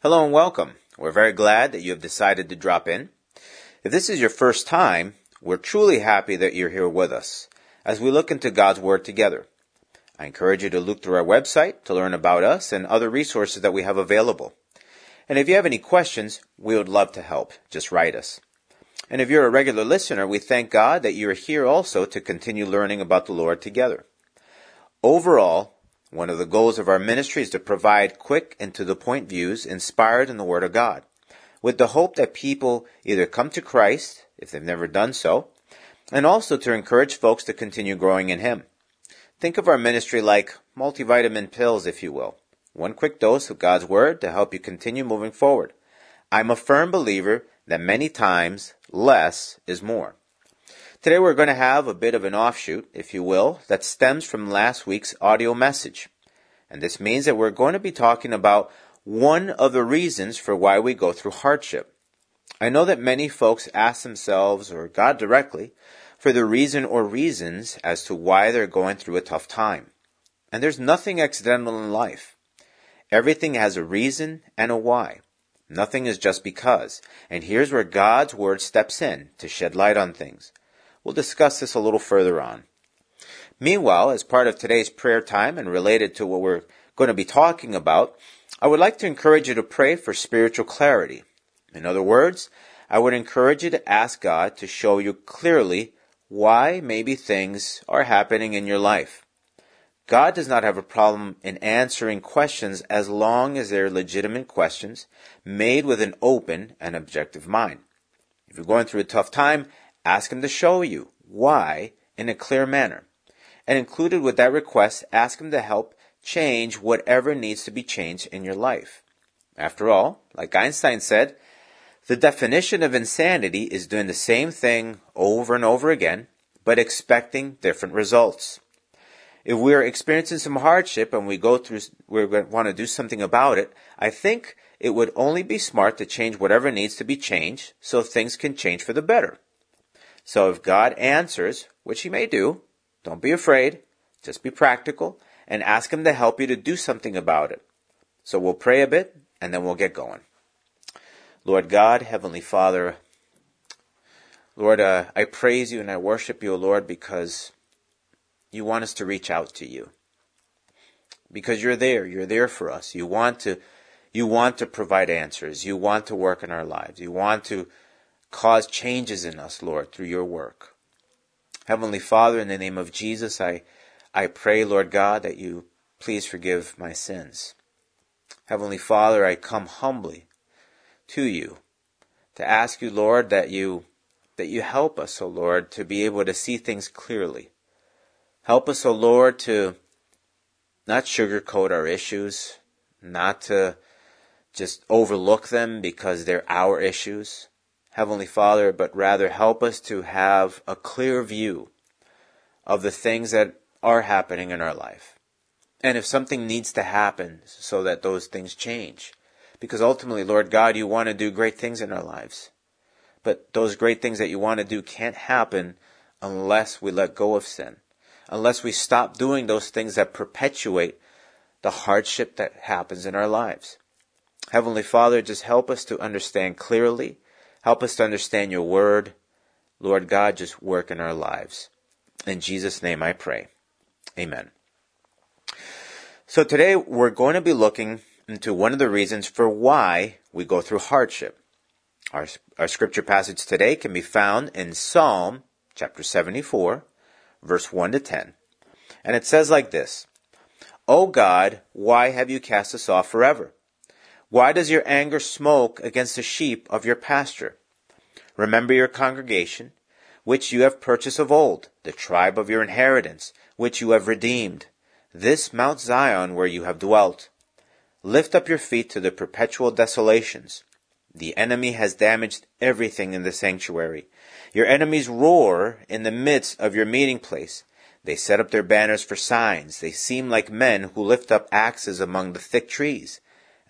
Hello and welcome. We're very glad that you have decided to drop in. If this is your first time, we're truly happy that you're here with us as we look into God's Word together. I encourage you to look through our website to learn about us and other resources that we have available. And if you have any questions, we would love to help. Just write us. And if you're a regular listener, we thank God that you are here also to continue learning about the Lord together. Overall, one of the goals of our ministry is to provide quick and to the point views inspired in the Word of God, with the hope that people either come to Christ, if they've never done so, and also to encourage folks to continue growing in Him. Think of our ministry like multivitamin pills, if you will. One quick dose of God's Word to help you continue moving forward. I'm a firm believer that many times less is more. Today we're going to have a bit of an offshoot, if you will, that stems from last week's audio message. And this means that we're going to be talking about one of the reasons for why we go through hardship. I know that many folks ask themselves, or God directly, for the reason or reasons as to why they're going through a tough time. And there's nothing accidental in life. Everything has a reason and a why. Nothing is just because. And here's where God's Word steps in to shed light on things. We'll discuss this a little further on. Meanwhile, as part of today's prayer time and related to what we're going to be talking about, I would like to encourage you to pray for spiritual clarity. In other words, I would encourage you to ask God to show you clearly why maybe things are happening in your life. God does not have a problem in answering questions as long as they're legitimate questions made with an open and objective mind. If you're going through a tough time, Ask Him to show you why in a clear manner. And included with that request, ask Him to help change whatever needs to be changed in your life. After all, like Einstein said, the definition of insanity is doing the same thing over and over again, but expecting different results. If we're experiencing some hardship and we go through, we want to do something about it, I think it would only be smart to change whatever needs to be changed so things can change for the better. So if God answers, which He may do, don't be afraid. Just be practical and ask Him to help you to do something about it. So we'll pray a bit and then we'll get going. Lord God, Heavenly Father, Lord, uh, I praise you and I worship you, Lord, because you want us to reach out to you. Because you're there. You're there for us. You want to, you want to provide answers. You want to work in our lives. You want to cause changes in us, Lord, through your work. Heavenly Father, in the name of Jesus, I, I pray, Lord God, that you please forgive my sins. Heavenly Father, I come humbly to you to ask you, Lord, that you that you help us, O oh Lord, to be able to see things clearly. Help us, O oh Lord, to not sugarcoat our issues, not to just overlook them because they're our issues. Heavenly Father, but rather help us to have a clear view of the things that are happening in our life. And if something needs to happen so that those things change. Because ultimately, Lord God, you want to do great things in our lives. But those great things that you want to do can't happen unless we let go of sin. Unless we stop doing those things that perpetuate the hardship that happens in our lives. Heavenly Father, just help us to understand clearly Help us to understand your word. Lord God, just work in our lives. In Jesus' name I pray. Amen. So today we're going to be looking into one of the reasons for why we go through hardship. Our, our scripture passage today can be found in Psalm chapter 74, verse 1 to 10. And it says like this, O God, why have you cast us off forever? Why does your anger smoke against the sheep of your pasture? Remember your congregation, which you have purchased of old, the tribe of your inheritance, which you have redeemed, this Mount Zion where you have dwelt. Lift up your feet to the perpetual desolations. The enemy has damaged everything in the sanctuary. Your enemies roar in the midst of your meeting place. They set up their banners for signs. They seem like men who lift up axes among the thick trees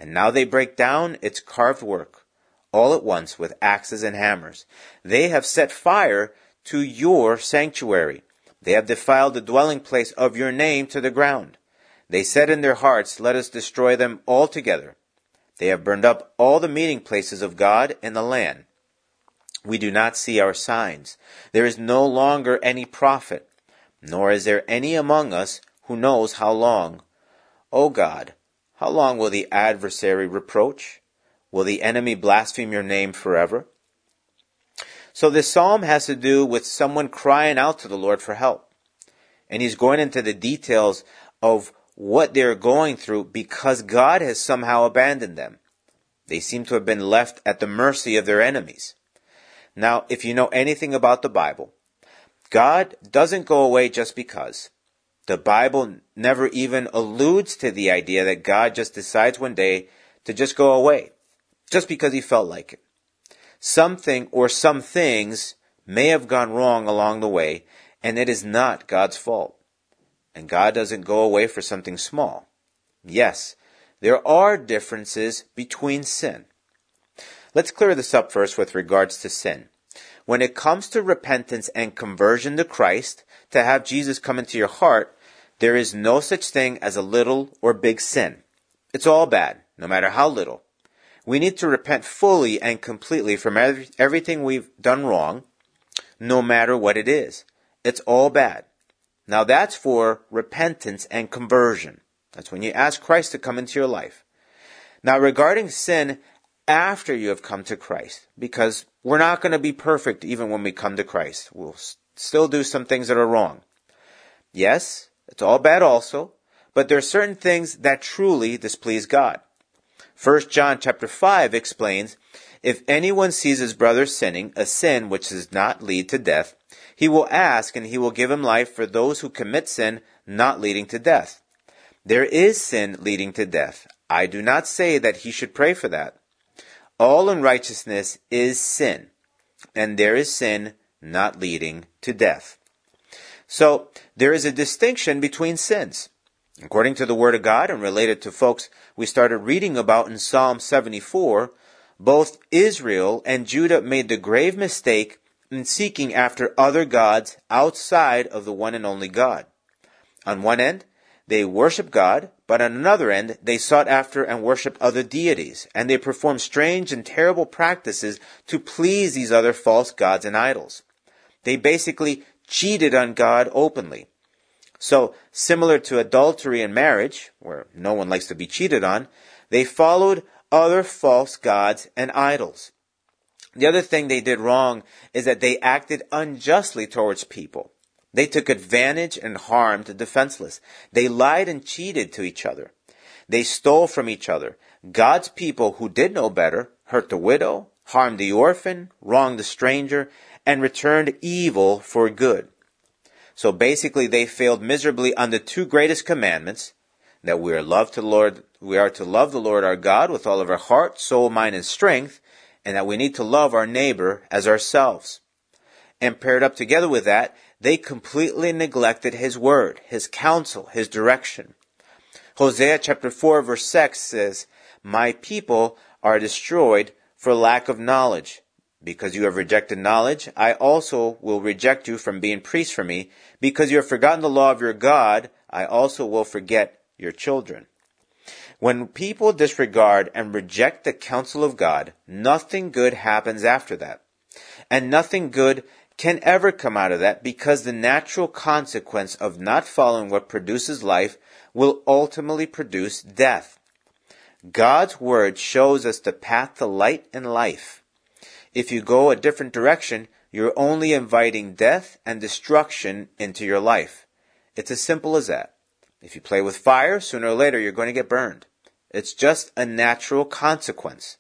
and now they break down its carved work, all at once with axes and hammers. They have set fire to your sanctuary. They have defiled the dwelling place of your name to the ground. They said in their hearts, Let us destroy them altogether. They have burned up all the meeting places of God in the land. We do not see our signs. There is no longer any prophet, nor is there any among us who knows how long. O God, how long will the adversary reproach? Will the enemy blaspheme your name forever? So this psalm has to do with someone crying out to the Lord for help. And he's going into the details of what they're going through because God has somehow abandoned them. They seem to have been left at the mercy of their enemies. Now, if you know anything about the Bible, God doesn't go away just because. The Bible never even alludes to the idea that God just decides one day to just go away, just because he felt like it. Something or some things may have gone wrong along the way, and it is not God's fault. And God doesn't go away for something small. Yes, there are differences between sin. Let's clear this up first with regards to sin. When it comes to repentance and conversion to Christ, to have Jesus come into your heart, there is no such thing as a little or big sin. It's all bad, no matter how little. We need to repent fully and completely from every, everything we've done wrong, no matter what it is. It's all bad. Now that's for repentance and conversion. That's when you ask Christ to come into your life. Now regarding sin after you have come to Christ, because we're not going to be perfect even when we come to Christ. We'll still do some things that are wrong. Yes, it's all bad also, but there are certain things that truly displease God. 1 John chapter 5 explains, if anyone sees his brother sinning, a sin which does not lead to death, he will ask and he will give him life for those who commit sin not leading to death. There is sin leading to death. I do not say that he should pray for that. All unrighteousness is sin, and there is sin not leading to death. So, there is a distinction between sins. According to the Word of God and related to folks we started reading about in Psalm 74, both Israel and Judah made the grave mistake in seeking after other gods outside of the one and only God. On one end, they worship God, but on another end, they sought after and worshiped other deities, and they performed strange and terrible practices to please these other false gods and idols. They basically cheated on God openly. So, similar to adultery and marriage, where no one likes to be cheated on, they followed other false gods and idols. The other thing they did wrong is that they acted unjustly towards people. They took advantage and harmed the defenseless. They lied and cheated to each other. They stole from each other. God's people who did know better hurt the widow, harmed the orphan, wronged the stranger, and returned evil for good. So basically they failed miserably on the two greatest commandments, that we are love to Lord, we are to love the Lord our God with all of our heart, soul, mind, and strength, and that we need to love our neighbor as ourselves. And paired up together with that, they completely neglected his word, his counsel, his direction. Hosea chapter 4 verse 6 says, My people are destroyed for lack of knowledge. Because you have rejected knowledge, I also will reject you from being priests for me. Because you have forgotten the law of your God, I also will forget your children. When people disregard and reject the counsel of God, nothing good happens after that. And nothing good can ever come out of that because the natural consequence of not following what produces life will ultimately produce death. God's word shows us the path to light and life. If you go a different direction, you're only inviting death and destruction into your life. It's as simple as that. If you play with fire, sooner or later you're going to get burned. It's just a natural consequence.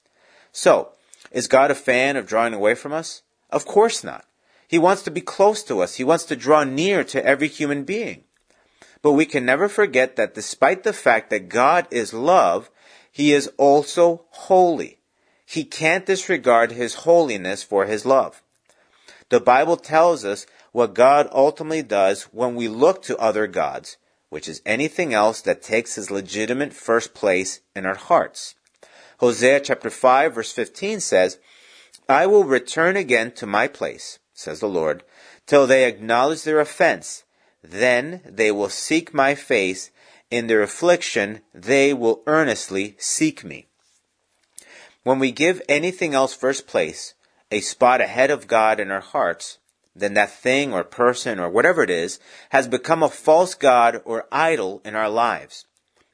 So, is God a fan of drawing away from us? Of course not. He wants to be close to us. He wants to draw near to every human being. But we can never forget that despite the fact that God is love, He is also holy. He can't disregard His holiness for His love. The Bible tells us what God ultimately does when we look to other gods which is anything else that takes his legitimate first place in our hearts. Hosea chapter 5 verse 15 says, I will return again to my place, says the Lord, till they acknowledge their offense. Then they will seek my face. In their affliction, they will earnestly seek me. When we give anything else first place, a spot ahead of God in our hearts, then that thing or person or whatever it is has become a false God or idol in our lives.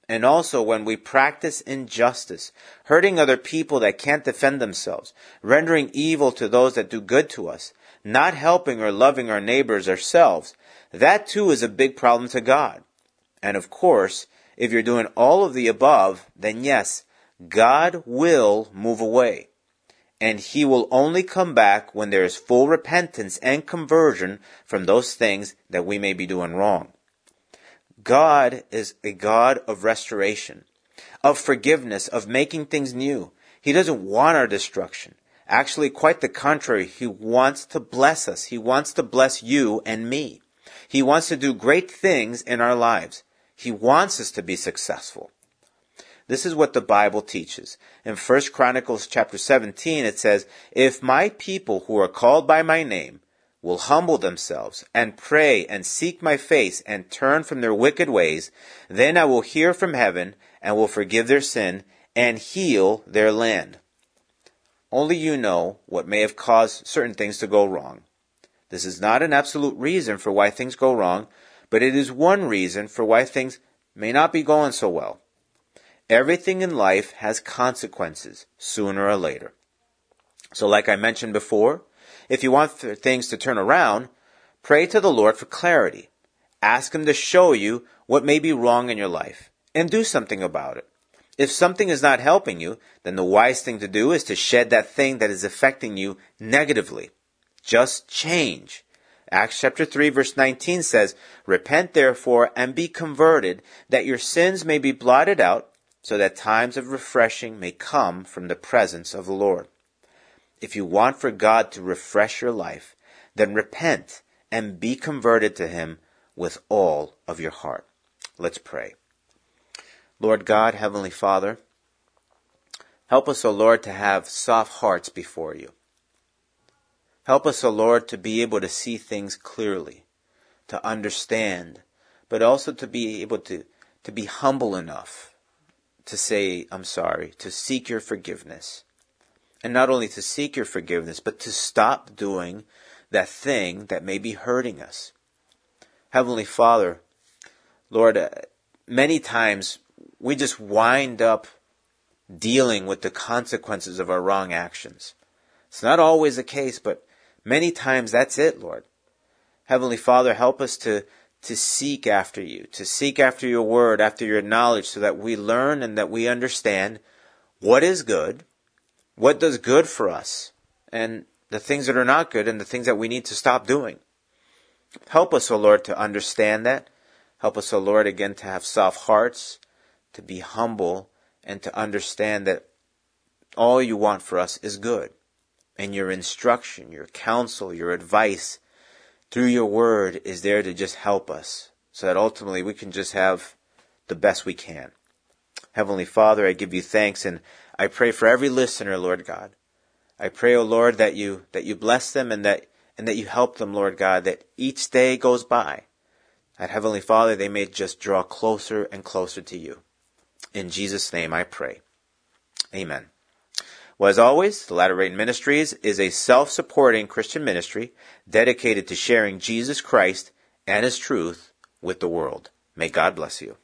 And also when we practice injustice, hurting other people that can't defend themselves, rendering evil to those that do good to us, not helping or loving our neighbors ourselves, that too is a big problem to God. And of course, if you're doing all of the above, then yes, God will move away. And he will only come back when there is full repentance and conversion from those things that we may be doing wrong. God is a God of restoration, of forgiveness, of making things new. He doesn't want our destruction. Actually, quite the contrary. He wants to bless us. He wants to bless you and me. He wants to do great things in our lives. He wants us to be successful. This is what the Bible teaches. In 1 Chronicles chapter 17 it says, If my people who are called by my name will humble themselves and pray and seek my face and turn from their wicked ways, then I will hear from heaven and will forgive their sin and heal their land. Only you know what may have caused certain things to go wrong. This is not an absolute reason for why things go wrong, but it is one reason for why things may not be going so well. Everything in life has consequences sooner or later. So like I mentioned before, if you want things to turn around, pray to the Lord for clarity. Ask Him to show you what may be wrong in your life and do something about it. If something is not helping you, then the wise thing to do is to shed that thing that is affecting you negatively. Just change. Acts chapter 3 verse 19 says, Repent therefore and be converted, that your sins may be blotted out, so that times of refreshing may come from the presence of the Lord. If you want for God to refresh your life, then repent and be converted to Him with all of your heart. Let's pray. Lord God, Heavenly Father, help us, O Lord, to have soft hearts before you. Help us, O Lord, to be able to see things clearly, to understand, but also to be able to, to be humble enough to say, I'm sorry, to seek your forgiveness and not only to seek your forgiveness, but to stop doing that thing that may be hurting us. Heavenly Father, Lord, uh, many times we just wind up dealing with the consequences of our wrong actions. It's not always the case, but many times that's it, Lord. Heavenly Father, help us to, to seek after you, to seek after your word, after your knowledge, so that we learn and that we understand what is good what does good for us and the things that are not good and the things that we need to stop doing. Help us, O Lord, to understand that. Help us, O Lord, again to have soft hearts, to be humble, and to understand that all you want for us is good. And your instruction, your counsel, your advice through your word is there to just help us so that ultimately we can just have the best we can. Heavenly Father, I give you thanks and I pray for every listener, Lord God. I pray, O oh Lord, that you that you bless them and that and that you help them, Lord God, that each day goes by, that Heavenly Father, they may just draw closer and closer to you. In Jesus' name I pray. Amen. Well, as always, the Latter Rain Ministries is a self-supporting Christian ministry dedicated to sharing Jesus Christ and His truth with the world. May God bless you.